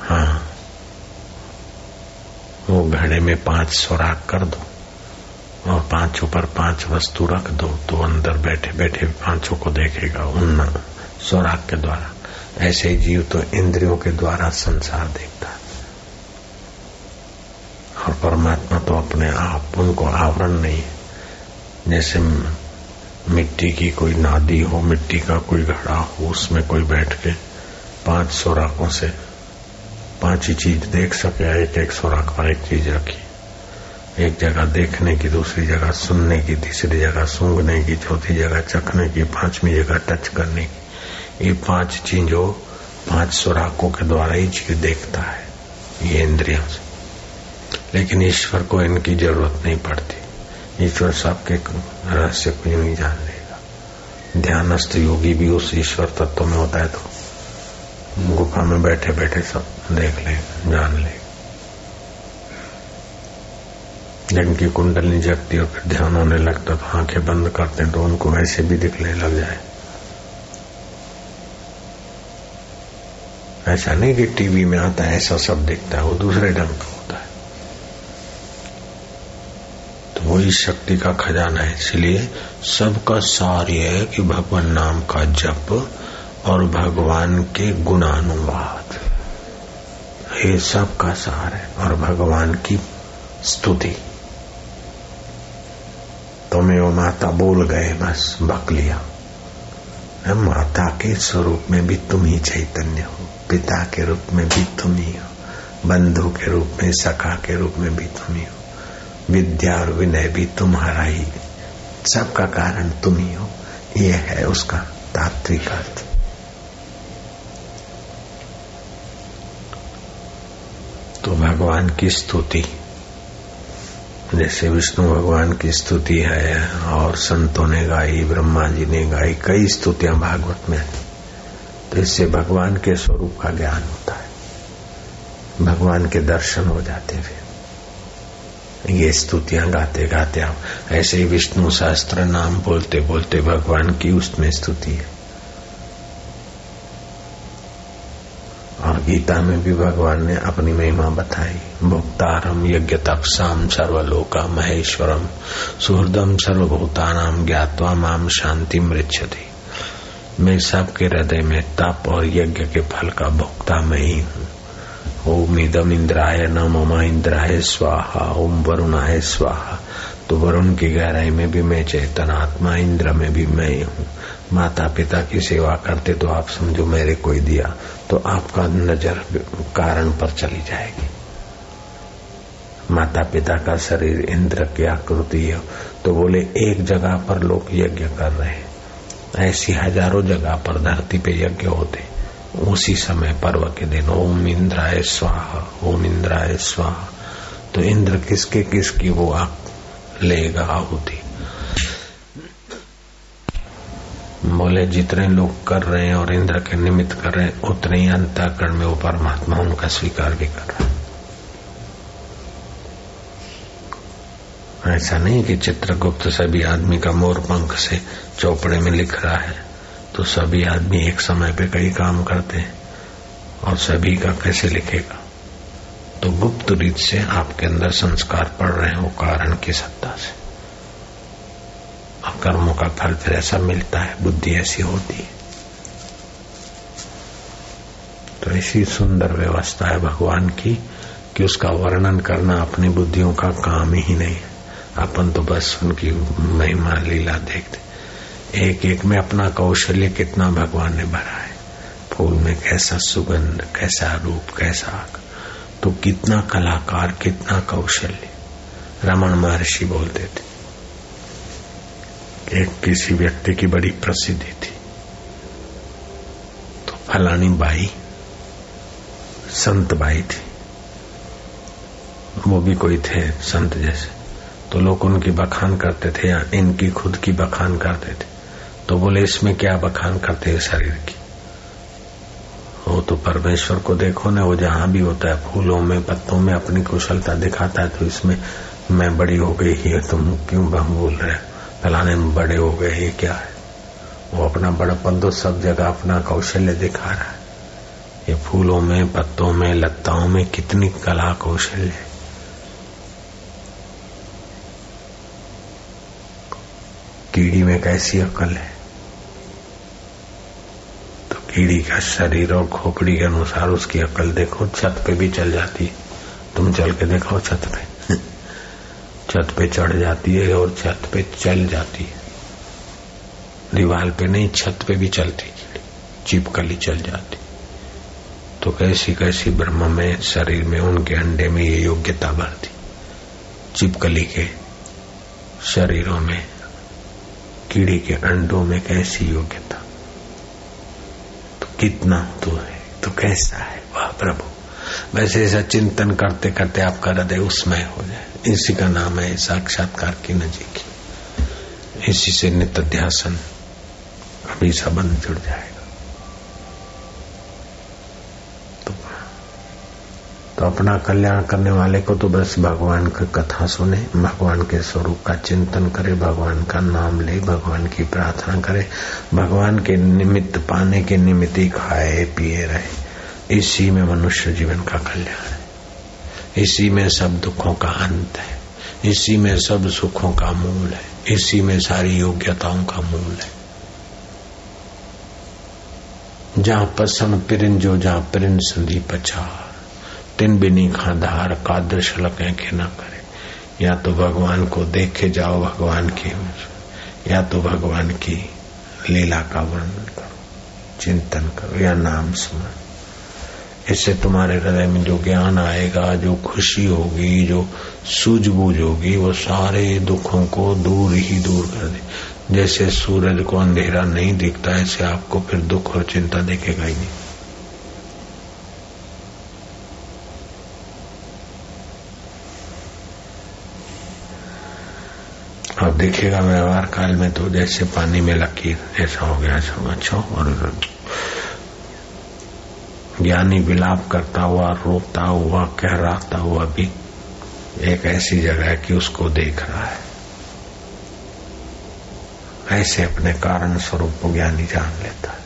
हाँ। वो घड़े में पाँच सुराख कर दो और पाँचों पर पाँच वस्तु रख दो तो अंदर बैठे बैठे पाँचों को देखेगा उन सुराख के द्वारा। ऐसे जीव तो इंद्रियों के द्वारा संसार देखता और परमात्मा तो अपने आप, उनको आवरण नहीं है। जैसे मिट्टी की कोई नादी हो, मिट्टी का कोई घड़ा हो, उसमें कोई बैठ के पाँच सोराखों से पाँच ही चीज़ देख सके, एक एक सोराख पर एक चीज़ रखी। एक जगह देखने की, दूसरी जगह सुनने की, तीसरी जगह सूंघने की, चौथी जगह चखने की, पांचवी जगह टच करने की। ये पाँच चीज़ों, पाँच सुराखों के द्वारा ही चीज़ देखता है, ये इंद्रियों से। लेकिन ईश्वर को इनकी ज़रूरत नहीं पड़ती। ईश्वर सबके रहस्य को यूँ ही जान लेगा। ध्यानस्थ योगी भी उस ईश्वर तत्व में होता है तो गुफा में बैठे बैठे सब देख लेगा जान लेगा जिनकी कुंडली जगती और फिर ध्यान होने लगता तो आँखें बंद करते हैं तो उनको वैसे भी दिखने लग जाए। ऐसा नहीं कि टीवी में आता है, ऐसा सब दिखता है, वो दूसरे ढंग का होता है। तो वही शक्ति का खजाना है, इसलिए सबका सार यह है कि भगवान नाम का जप और भगवान के गुणानुवाद। ये सबका सार है और भगवान की स्तुति। तुम्हें वो माता बोल गए, बस बक लिया। माता के स्वरूप में भी तुम ही चैतन्य हो, पिता के रूप में भी तुम ही हो, बंधु के रूप में, सखा के रूप में भी तुम ही हो, विद्या और विनय भी तुम्हारा ही सबका कारण तुम ही हो यह है उसका तात्विक अर्थ। तो भगवान की स्तुति। जैसे विष्णु भगवान की स्तुति है और संतों ने गाई, ब्रह्मा जी ने गाई, कई स्तुतियाँ भागवत में तो इससे भगवान के स्वरूप का ज्ञान होता है। भगवान के दर्शन हो जाते फिर। ये स्तुतियाँ गाते गाते आप ऐसे ही विष्णु शास्त्र नाम बोलते बोलते भगवान की उसमें स्तुति है और गीता में भी भगवान ने अपनी महिमा बताई। भुक्तारम यज्ञ तपसाम सर्वलोका महेश्वरम, सुहृदम सर्वभूतानाम ज्ञातवा माम शांति मृक्षति मैं सबके हृदय में तप और यज्ञ के फल का भोक्ता मैं ही हूँ। ओम इदम इंद्राय न ममा इंद्राय स्वाहा, ओम वरुणाय स्वाहा। तो वरुण की गहराई में भी मैं चेतन, आत्मा इंद्र में भी मैं हूँ। माता पिता की सेवा करते तो आप समझो मेरे कोई दिया तो आपका नज़र कारण पर चली जाएगी। माता पिता का शरीर इंद्र की आकृति है तो बोले, एक जगह पर लोग यज्ञ कर रहे हैं। ऐसी हज़ारों जगह पर धरती पे यज्ञ होते। उसी समय पर्व के दिन, ओम इंद्राय स्वाहा, ओम इंद्राय स्वाहा। तो इंद्र किसके किसकी वो आप लेगा आहुति? बोले, जितने लोग कर रहे हैं और इंद्र के निमित्त कर रहे हैं, उतने ही अंतकरण में वो परमात्मा उनका स्वीकार भी कर रहा है। ऐसा नहीं कि चित्रगुप्त सभी आदमी का मोर पंख से चौपड़े में लिख रहा है तो सभी आदमी एक समय पे कई काम करते हैं और सभी का कैसे लिखेगा? तो गुप्त रीत से आपके अंदर संस्कार पड़ रहे हैं वो कारण की सत्ता से। कर्मों का फल फिर ऐसा मिलता है, बुद्धि ऐसी होती है। तो ऐसी सुंदर व्यवस्था है भगवान की कि उसका वर्णन करना अपनी बुद्धियों का काम ही नहीं है। अपन तो बस उनकी महिमा, लीला देखते। एक एक में अपना कौशल्य कितना भगवान ने भरा है। फूल में कैसा सुगंध, कैसा रूप, कैसा तो कितना कलाकार, कितना कौशल्य। रमन महर्षि बोलते थे एक किसी व्यक्ति की बड़ी प्रसिद्धि थी। तो फलानी बाई, संत बाई थी। वो भी कोई थे संत जैसे। तो लोग उनकी बखान करते थे या इनकी खुद की बखान करते थे। तो बोले, इसमें क्या बखान करते हैं शरीर की? वो तो परमेश्वर को देखो ना, वो जहाँ भी होता है, फूलों में, पत्तों में अपनी कुशलता दिखाता है तो इसमें मैं बड़ी हो गई ही तुम क्यों बोल रहे फलाने में बड़े हो गए ये क्या है? वो अपना बड़ापन तो सब जगह अपना कौशल्य दिखा रहा है। ये फूलों में, पत्तों में लताओं में कितनी कला कौशल्य है। कीड़ी में कैसी अकल है? तो कीड़ी का शरीर और खोपड़ी के अनुसार उसकी अकल देखो, छत पे भी चल जाती तुम चल के देखो छत पे। छत पे चढ़ जाती है और छत पे चल जाती है। दीवार पे नहीं, छत पे भी चलती चिपकली चल जाती तो कैसी कैसी ब्रह्म में, शरीर में, उनके अंडे में ये योग्यता बढ़ती। चिपकली के शरीरों में, कीड़ी के अंडों में कैसी योग्यता? तो कितना तो है तो कैसा है? वाह प्रभु। वैसे ऐसा चिंतन करते करते आपका हृदय उसमय हो जाए। इसी का नाम है साक्षात्कार की नजीक। इसी से नित्य ध्यासन अभी संबंध जुड़ जाएगा। तो अपना कल्याण करने वाले को तो बस भगवान की कथा सुने, भगवान के स्वरूप का चिंतन करे, भगवान का नाम ले, भगवान की प्रार्थना करे, भगवान के निमित्त, पाने के निमित्त ही खाए, पिए रहे। इसी में मनुष्य जीवन का कल्याण है। इसी में सब दुखों का अंत है। इसी में सब सुखों का मूल है। इसी में सारी योग्यताओं का मूल है। जहाँ पसंद पिरिन जो जहाँ पिरिन संधि पचार। तिन बिनी खाधार काद्र शलक के न करे। या तो भगवान को देखे जाओ भगवान की या तो भगवान की लीला का वर्णन करो। चिंतन करो या नाम सुनो इससे तुम्हारे हृदय में जो ज्ञान आएगा, जो खुशी होगी, जो सूझबूझ होगी, वो सारे दुखों को दूर ही दूर कर दे। जैसे सूरज को अंधेरा नहीं दिखता, ऐसे आपको फिर दुख और चिंता देखेगा ही नहीं। अब देखेगा व्यवहार काल में तो जैसे पानी में लकीर, ऐसा हो गया, ऐसा अच्छा और ज्ञानी विलाप करता हुआ, रोता हुआ कह रहा हुआ भी एक ऐसी जगह है कि उसको देख रहा है। ऐसे अपने कारण स्वरूप को ज्ञानी जान लेता है।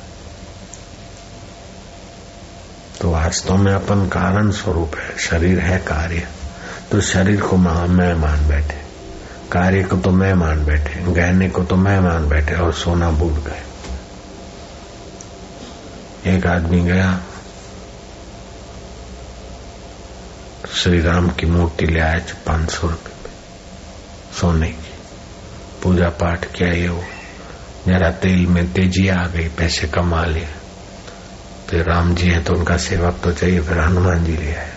तो वास्तव में अपन कारण स्वरूप है, शरीर है कार्य। तो शरीर को मैं मान बैठे। कार्य को तो मैं मान बैठे। गहने को तो मैं मान बैठे और सोना भूल गए। एक आदमी गया श्री राम की मूर्ति ले आया पाँच सौ रुपये पे सोने की। पूजा पाठ किया ये वो। जरा तेल में तेज़ी आ गई, पैसे कमा लिए। फिर राम जी है तो उनका सेवक तो चाहिए, फिर हनुमान जी ले आए।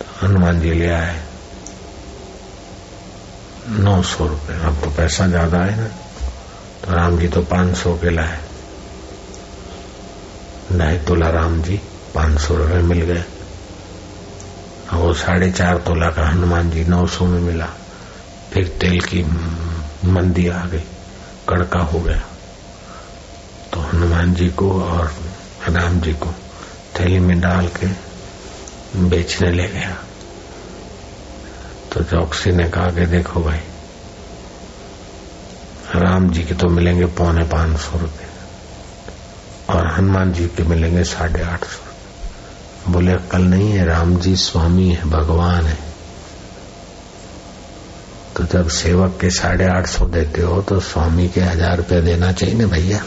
तो हनुमान जी ले आए। नौ सौ रुपये अब तो पैसा ज़्यादा है ना। तो राम जी तो पाँच सौ के लाए। ढाई तोला राम जी, पाँच सौ रुपये मिल गए। वो साढ़े चार तोला का हनुमान जी नौ सौ में मिला। फिर तेल की मंदी आ गई, कड़का हो गया। तो हनुमान जी को और राम जी को थैली में डाल के बेचने ले गया। तो चौकसी ने कहा कि देखो भाई, राम जी के तो मिलेंगे पौने पाँच सौ रुपये, और हनुमान जी के मिलेंगे साढ़े आठ सौ। बोले कल नहीं है राम जी स्वामी है भगवान है। तो जब सेवक के साढ़े आठ सौ देते हो तो स्वामी के हज़ार रुपये देना चाहिए ना भैया?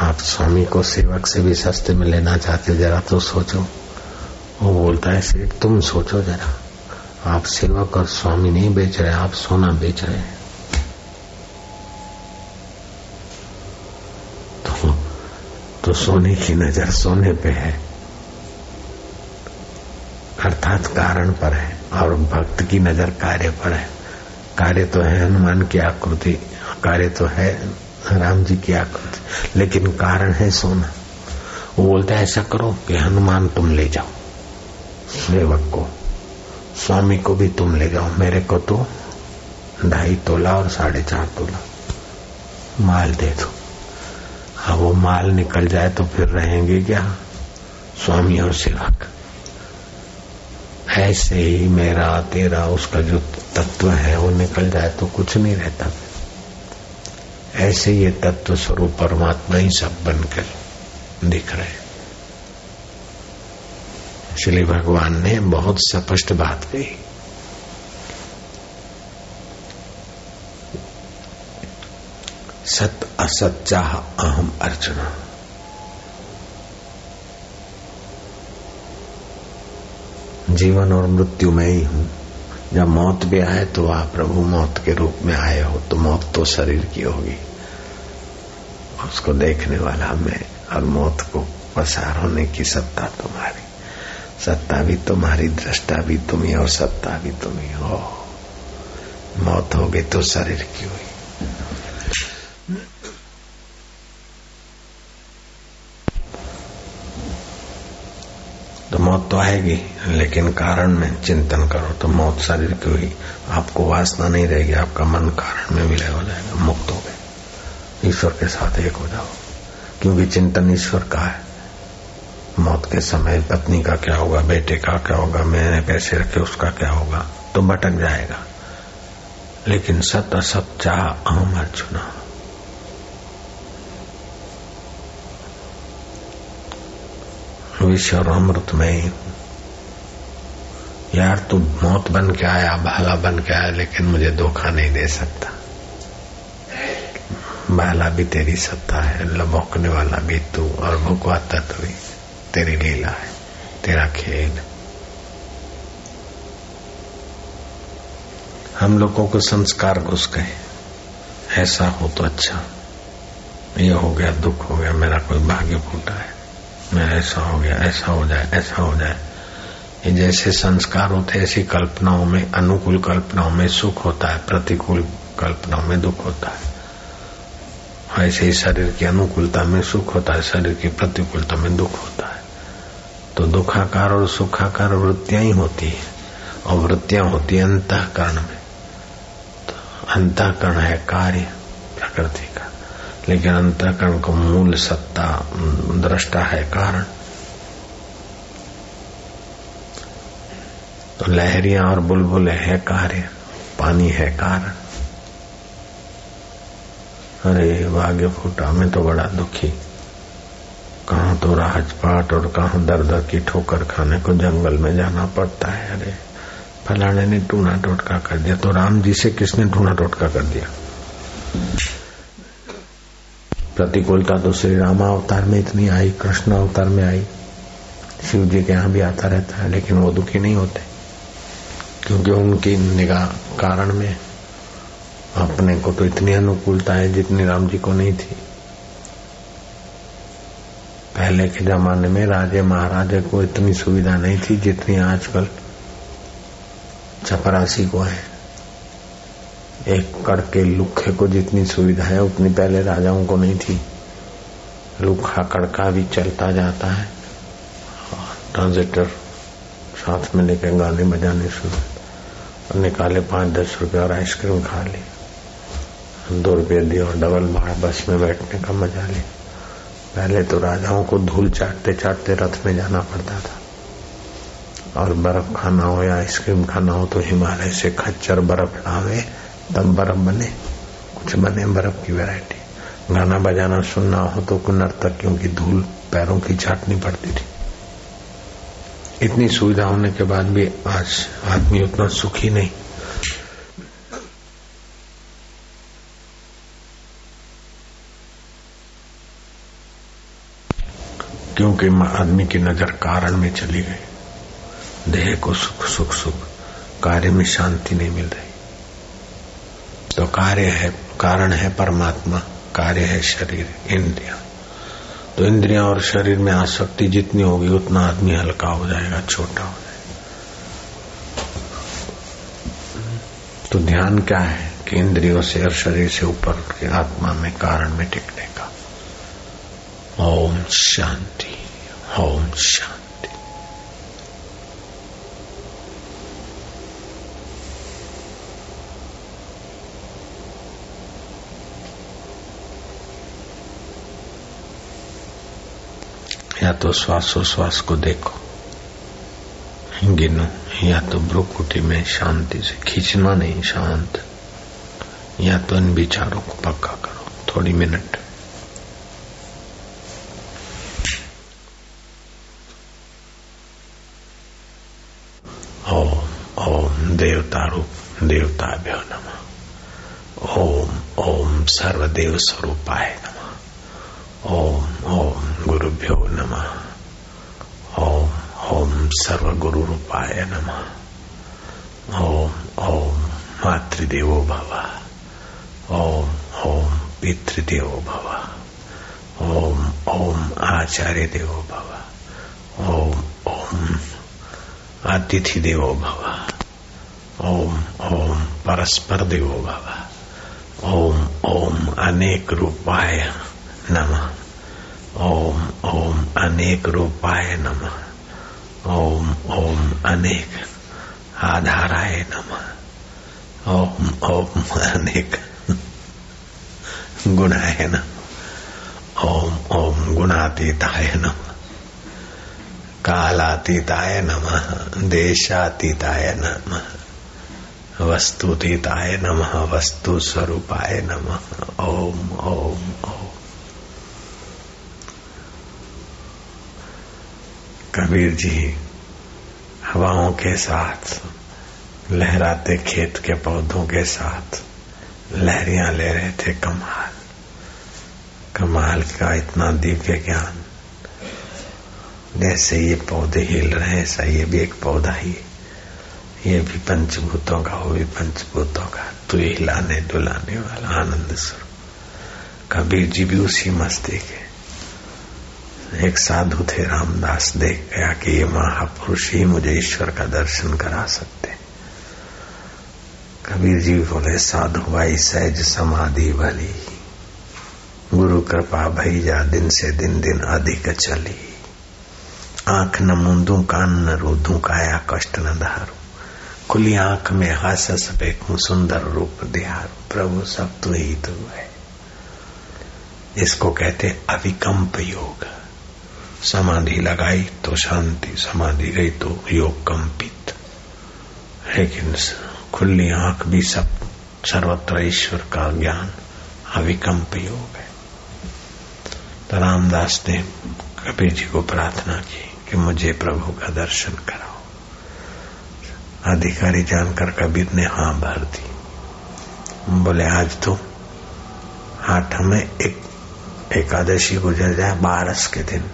आप स्वामी को सेवक से भी सस्ते में लेना चाहते जरा तो सोचो। वो बोलता है सेठ तुम सोचो जरा। आप सेवक और स्वामी नहीं बेच रहे आप सोना बेच रहे हैं। तो, तो सोने की नज़र सोने पे है। अर्थात कारण पर है और भक्त की नज़र कार्य पर है। कार्य तो है हनुमान की आकृति, कार्य तो है राम जी की आकृति, लेकिन कारण है सोना। वो बोलता है, ऐसा करो कि हनुमान तुम ले जाओ, सेवक को, स्वामी को भी तुम ले जाओ, मेरे को तो ढाई तोला और साढ़े चार तोला माल दे दो। अब वो माल निकल जाए तो फिर रहेंगे क्या? स्वामी और सेवक। ऐसे ही मेरा, तेरा, उसका जो तत्व है, वो निकल जाए तो कुछ नहीं रहता। ऐसे ये तत्व स्वरूप परमात्मा ही सब बनकर दिख रहे श्री भगवान ने बहुत स्पष्ट बात कही। सत असत चाह अहम अर्जुन जीवन और मृत्यु में ही हूँ। जब मौत भी आए तो आप प्रभु मौत के रूप में आए हो तो मौत तो शरीर की होगी। उसको देखने वाला मैं और मौत को पसार होने की सत्ता तुम्हारी। सत्ता भी तुम्हारी, दृष्टा भी तुम ही और सत्ता भी तुम ही। हो मौत हो गई तो शरीर की हुई तो मौत तो आएगी, लेकिन कारण में चिंतन करो तो मौत शरीर की हुई आपको वासना नहीं रहेगी, आपका मन कारण में विलय हो जाएगा, मुक्त हो गए। ईश्वर के साथ एक हो जाओ, क्योंकि चिंतन ईश्वर का है। मौत के समय पत्नी का क्या होगा, बेटे का क्या होगा, मैंने पैसे रखे, उसका क्या होगा तो भटक जाएगा। लेकिन सत असत चाह अहम अर्जुना। और अमृत में, यार तू मौत बन के आया, भाला बन के आया, लेकिन मुझे धोखा नहीं दे सकता। भाला भी तेरी सत्ता है, लबोकने वाला भी तू, और भुकवा तत्व भी तेरी लीला है, तेरा खेल। हम लोगों को संस्कार घुस गए। ऐसा हो तो अच्छा। ये हो गया, दुख हो गया, मेरा कोई भाग्य फूटा है। मैं ऐसा हो गया, ऐसा हो जाए, ऐसा हो जाए। ये जैसे संस्कार होते ऐसी कल्पनाओं में, अनुकूल कल्पनाओं में सुख होता है, प्रतिकूल कल्पनाओं में दुख होता है। ऐसे ही शरीर की अनुकूलता में सुख होता है, शरीर की प्रतिकूलता में दुख होता है। तो दुखाकार और सुखाकार वृत्तियाँ ही होती है, और वृत्तियाँ होती है अंतकरण में। तो अंतकरण है कार्य, प्रकृति। लेकिन अंतकरण को मूल सत्ता दृष्टा है कारण। तो लहरियाँ और बुलबुले है कार्य, पानी है कारण। अरे भाग्य फूटा, में तो बड़ा दुखी। कहा तो राजपाट और कहा दर दर की ठोकर खाने को जंगल में जाना पड़ता है, अरे। फलाने ने टूना टोटका कर दिया तो राम जी से किसने टूना टोटका कर दिया? प्रतिकूलता तो श्री रामा अवतार में इतनी आई, कृष्ण अवतार में आई। शिव जी के यहाँ भी आता रहता है, लेकिन वो दुखी नहीं होते। क्योंकि उनकी निगाह कारण में अपने को तो इतनी अनुकूलता है जितनी राम जी को नहीं थी। पहले के जमाने में राजे महाराजे को इतनी सुविधा नहीं थी जितनी आजकल चपरासी को है। एक कड़के लुखे को जितनी सुविधा है, उतनी पहले राजाओं को नहीं थी। लुखा कड़का भी चलता जाता है। ट्रांजिटर साथ में लेकर गाने बजाने शुरू निकाले पाँच दस रुपये और आइसक्रीम खा ली। दो रुपये दिए और डबल भाड़ा बस में बैठने का मज़ा लिया। पहले तो राजाओं को धूल चाटते चाटते रथ में जाना पड़ता था। और बर्फ़ खाना हो या आइसक्रीम खाना हो तो हिमालय से खच्चर बर्फ़ लावे तब बर्फ़ बने। कुछ बने बर्फ़ की वैरायटी। गाना बजाना सुनना हो तो नर्तकियों की धूल पैरों की चाटनी पड़ती थी। इतनी सुविधा होने के बाद भी आज आदमी उतना सुखी नहीं। क्योंकि आदमी की नज़र कारण में चली गई। देह को सुख सुख सुख। कार्य में शांति नहीं मिल रही। तो कार्य है, कारण है परमात्मा, कार्य है शरीर, इंद्रिया। तो इंद्रिया और शरीर में आसक्ति जितनी होगी, उतना आदमी हल्का हो जाएगा, छोटा हो जाएगा। तो ध्यान क्या है कि इंद्रियों से और शरीर से ऊपर के आत्मा में कारण में टिकने का? ओम शांति ओम शांति। या तो श्वासोश्वास को देखो, गिनो, या तो ब्रुकुटी में शांति से खींचना नहीं शांत, या तो इन विचारों को पक्का करो, थोड़ी मिनट। ओम ओम देवता रूप देवता भ्यो नम। ओम ओम सर्वदेव स्वरूपाय। गुरुभ्यो नम। ओम ओम सर्वगुरु रूपाय नम। ओम ओम मातृदेवो भव। ओम ओम पितृदेवो भव। ओम ओम आचार्य देवो भव। ओम ओम अतिथि देवो भव। ओम ओम परस्पर देवो भव। ओम ओम अनेक रूपाय नमः। ओम ओम, अनेक रूपाय नमः। ओम ओम, अनेक आधाराय नमः। ओम ओम, अनेक गुणाय नमः। ओम ओम, गुणातीताय नमः। कालातीताय नमः, देशातीताय नमः। वस्तुतीताय नमः वस्तु स्वरूपाय नमः। ओम ओम ओम कबीर जी हवाओं के साथ, लहराते खेत के पौधों के साथ, लहरियाँ ले रहे थे कमाल। कमाल का इतना दिव्य ज्ञान। जैसे ये पौधे हिल रहे हैं, ऐसा ये भी एक पौधा ही ये भी पंचभूतों का, वो भी पंचभूतों का। तू हिलाने डुलाने वाला आनंद स्वरूप। कबीर जी भी उसी मस्ती के एक साधु थे रामदास, देख गया कि ये महापुरुष ही मुझे ईश्वर का दर्शन करा सकते। कबीर जी बोले, साधु भाई, सहज समाधि भली गुरु कृपा भई जा, दिन से दिन दिन अधिक चली। आँख न मूंदू, कान न रोधू काया कष्ट न धारू। खुली आँख में हास फेंकू सुंदर रूप दिहारू। प्रभु, सब तू ही तू है। इसको कहते अविकम्प योग। समाधि लगाई तो शांति, समाधि गई तो योग कंपित। लेकिन खुली आँख भी सब सर्वत्र ईश्वर का ज्ञान अविकम्प योग है। तो रामदास ने कबीर जी को प्रार्थना की कि मुझे प्रभु का दर्शन कराओ। अधिकारी जानकर कबीर ने हाँ भर दी। बोले, आज तो आठ में एक एकादशी गुजर जाए, बारस के दिन।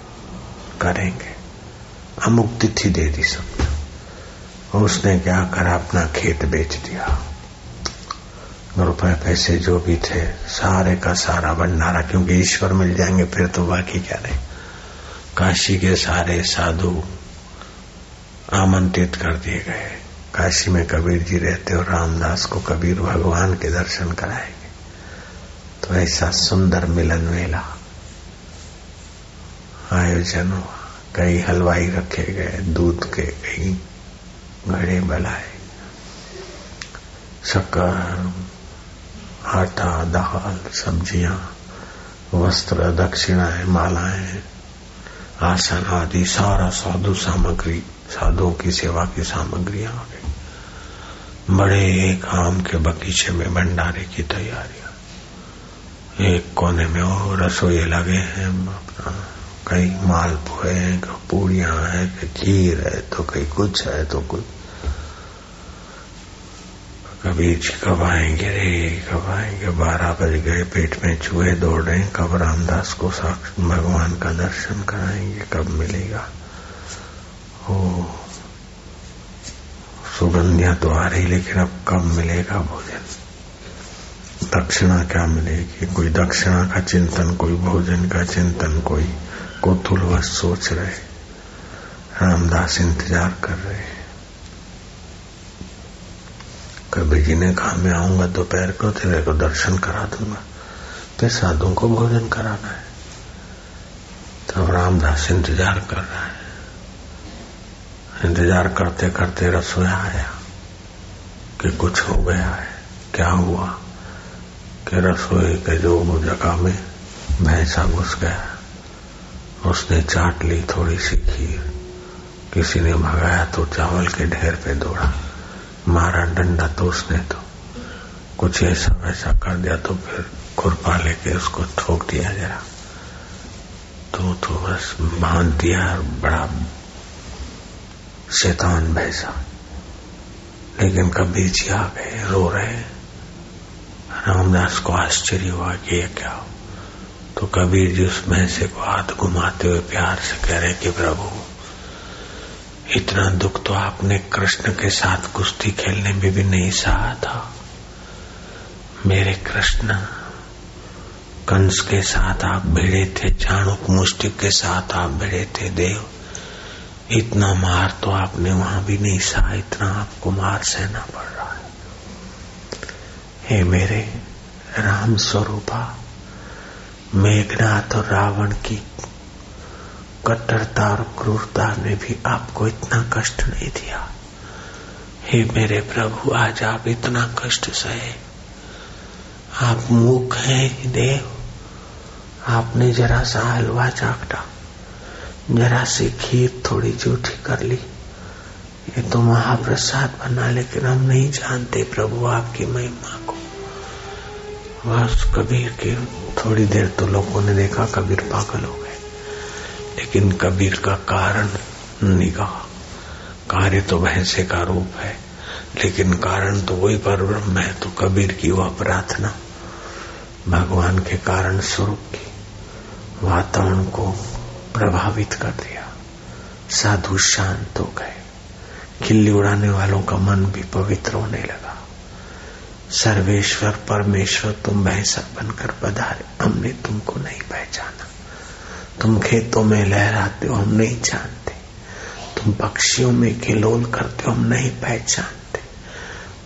करेंगे। अमुक तिथि दे दी सबने। उसने क्या करा? अपना खेत बेच दिया। रुपए, पैसे जो भी थे, सारे का सारा भंडारा, क्योंकि ईश्वर मिल जाएँगे, फिर तो बाकी क्या रहे? काशी के सारे साधु आमंत्रित कर दिए गए। काशी में कबीर जी रहते और रामदास को कबीर भगवान के दर्शन कराएँगे। तो ऐसा सुंदर मिलन मेला आयोजन हुआ कई हलवाई रखे गए, दूध के कई घड़े बलाए। शक्कर आटा, दाल, सब्ज़ियाँ, वस्त्र, दक्षिणाएँ, मालाएँ, आसन आदि, सारा साधु सामग्री, साधुओं की सेवा की सामग्री आ गई। बड़े एक आम के बगीचे में भंडारे की तैयारियाँ। एक कोने में और रसोई लगे हैं अपना। कई मालपुए हैं पूड़ियाँ हैं खीर है तो कहीं कुछ है तो कुछ। कभी कब आएँगे रे कब आएँगे बारह बज गए, पेट में चूहे दौड़ रहे कब रामदास को साक्ष, भगवान का दर्शन कराएँगे, कब मिलेगा? ओ, सुगंधियाँ तो आ रही, लेकिन अब कब मिलेगा भोजन? दक्षिणा क्या मिलेगी? कोई दक्षिणा का चिंतन, कोई भोजन का चिंतन, कोई कोतुलवश सोच रहे रामदास इंतज़ार कर रहे कभी जी ने कहा मैं आऊँगा, दोपहर को तेरे को दर्शन करा दूँगा। फिर साधु को भोजन कराना है। तब रामदास इंतज़ार कर रहा है। इंतज़ार करते करते रसोया आया कि कुछ हो गया है, क्या हुआ कि रसोई के जो जगह में भैंसा घुस गया। उसने चाट ली, थोड़ी सी खीर। किसी ने भगाया तो चावल के ढेर पे दौड़ा। मारा डंडा तो उसने तो। कुछ ऐसा वैसा कर दिया तो फिर खुरपा लेके उसको ठोक दिया जरा तो तो बस बाँध दिया और बड़ा शैतान भैसा। लेकिन कभी जी आ गए, रो रहे। रामदास को आश्चर्य हुआ कि ये क्या हो तो कबीर जी उस भैंसे को हाथ घुमाते हुए प्यार से कह रहे कि प्रभु, इतना दुख तो आपने कृष्ण के साथ कुश्ती खेलने में भी नहीं सहा था। मेरे कृष्ण, कंस के साथ आप भिड़े थे, चाणुक मुष्टिक के साथ आप भिड़े थे, देव। इतना मार तो आपने वहाँ भी नहीं सहा, इतना आपको मार सहना पड़ रहा है। हे मेरे राम स्वरूपा मेघनाथ और रावण की कट्टरता और क्रूरता ने भी आपको इतना कष्ट नहीं दिया। हे मेरे प्रभु, आज आप इतना कष्ट सहे आप मूक हैं देव आपने जरा सा हलवा चाकटा, जरा सी खीर थोड़ी जूठी कर ली। ये तो महाप्रसाद बना, लेकिन हम नहीं जानते प्रभु आपकी महिमा को। बस कबीर की थोड़ी देर तो लोगों ने देखा कबीर पागल हो गए। लेकिन कबीर का कारण निगाह। कार्य तो भैंसे का रूप है, लेकिन कारण तो वही पर ब्रह्म है तो कबीर की वह प्रार्थना। भगवान के कारण स्वरूप की वातावरण को प्रभावित कर दिया। साधु शांत हो गए। खिल्ली उड़ाने वालों का मन भी पवित्र होने लगा। सर्वेश्वर, परमेश्वर, तुम भैंसा बनकर पधारे। हमने तुमको नहीं पहचाना। तुम खेतों में लहराते हो, हम नहीं जानते। तुम पक्षियों में खिलोल करते हो, हम नहीं पहचानते।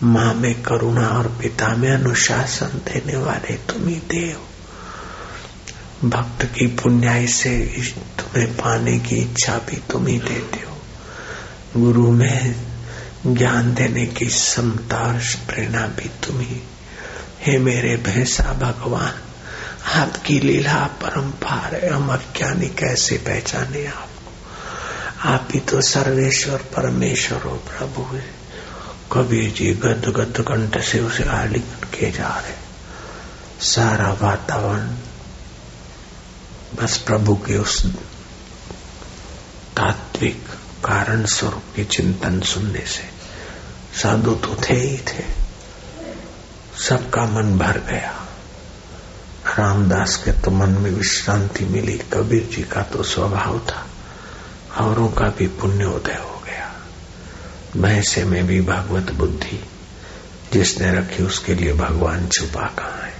माँ में करुणा और पिता में अनुशासन देने वाले तुम ही देव। भक्त की पुण्याई से तुम्हें पाने की इच्छा भी तुम ही देते हो। गुरु में ज्ञान देने की समता और प्रेरणा भी तुम ही हे मेरे भैंसा भगवान, आपकी लीला परम्पार है हम अज्ञानी कैसे पहचाने आपको? आप ही तो सर्वेश्वर, परमेश्वर हो प्रभु है। कबीर जी गद गद कंठ से उसे आलिंगन के जा रहे सारा वातावरण बस प्रभु के उस तात्विक कारण स्वरूप के चिंतन सुनने से साधु तो थे ही थे। सबका मन भर गया। रामदास के तो मन में विश्रांति मिली। कबीर जी का तो स्वभाव था। औरों का भी पुण्योदय हो गया। भैंसे में भी भागवत बुद्धि। जिसने रखी उसके लिए भगवान छुपा कहा है?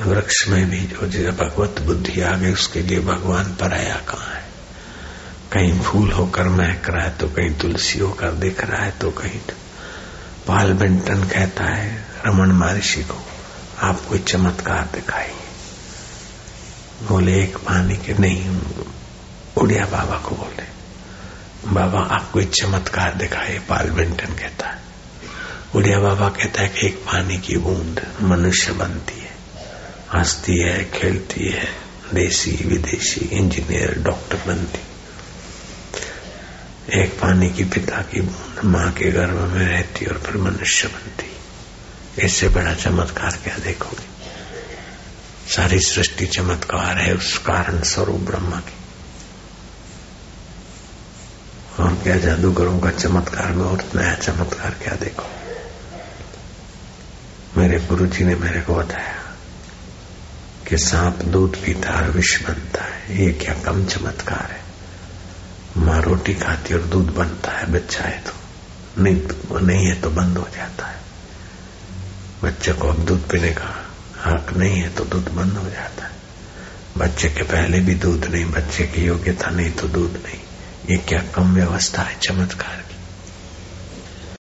वृक्ष में भी जो भगवत बुद्धि आ गई, उसके लिए भगवान पराया कहा है? कहीं फूल होकर महक रहा है तो कहीं तुलसी होकर दिख रहा है तो कहीं पाल बेंटन कहता है, रमन महर्षि को आप कोई चमत्कार दिखाई बोले, एक पानी के नहीं, उड़िया बाबा को बोले। बाबा आप कोई चमत्कार दिखाए पाल बेंटन कहता है। उड़िया बाबा कहता है कि एक पानी की बूंद मनुष्य बनती है, हंसती है, खेलती है देसी विदेशी इंजीनियर, डॉक्टर बनती एक पानी की पिता की बूंद माँ के गर्भ में रहती और फिर मनुष्य बनती। इससे बड़ा चमत्कार क्या देखोगे? सारी सृष्टि चमत्कार है उस कारण स्वरूप ब्रह्मा की। और क्या जादूगरों का चमत्कार में और नया चमत्कार क्या देखो? मेरे गुरु जी ने मेरे को बताया कि सांप दूध पीता और विष बनता है। ये क्या कम चमत्कार है? माँ रोटी खाती और दूध बनता है, बच्चा है तो। नहीं नहीं है तो बंद हो जाता है। बच्चे को अब दूध पीने का हक नहीं है तो दूध बंद हो जाता है। बच्चे के पहले भी दूध नहीं, बच्चे की योग्यता नहीं तो दूध नहीं। ये क्या कम व्यवस्था है, चमत्कार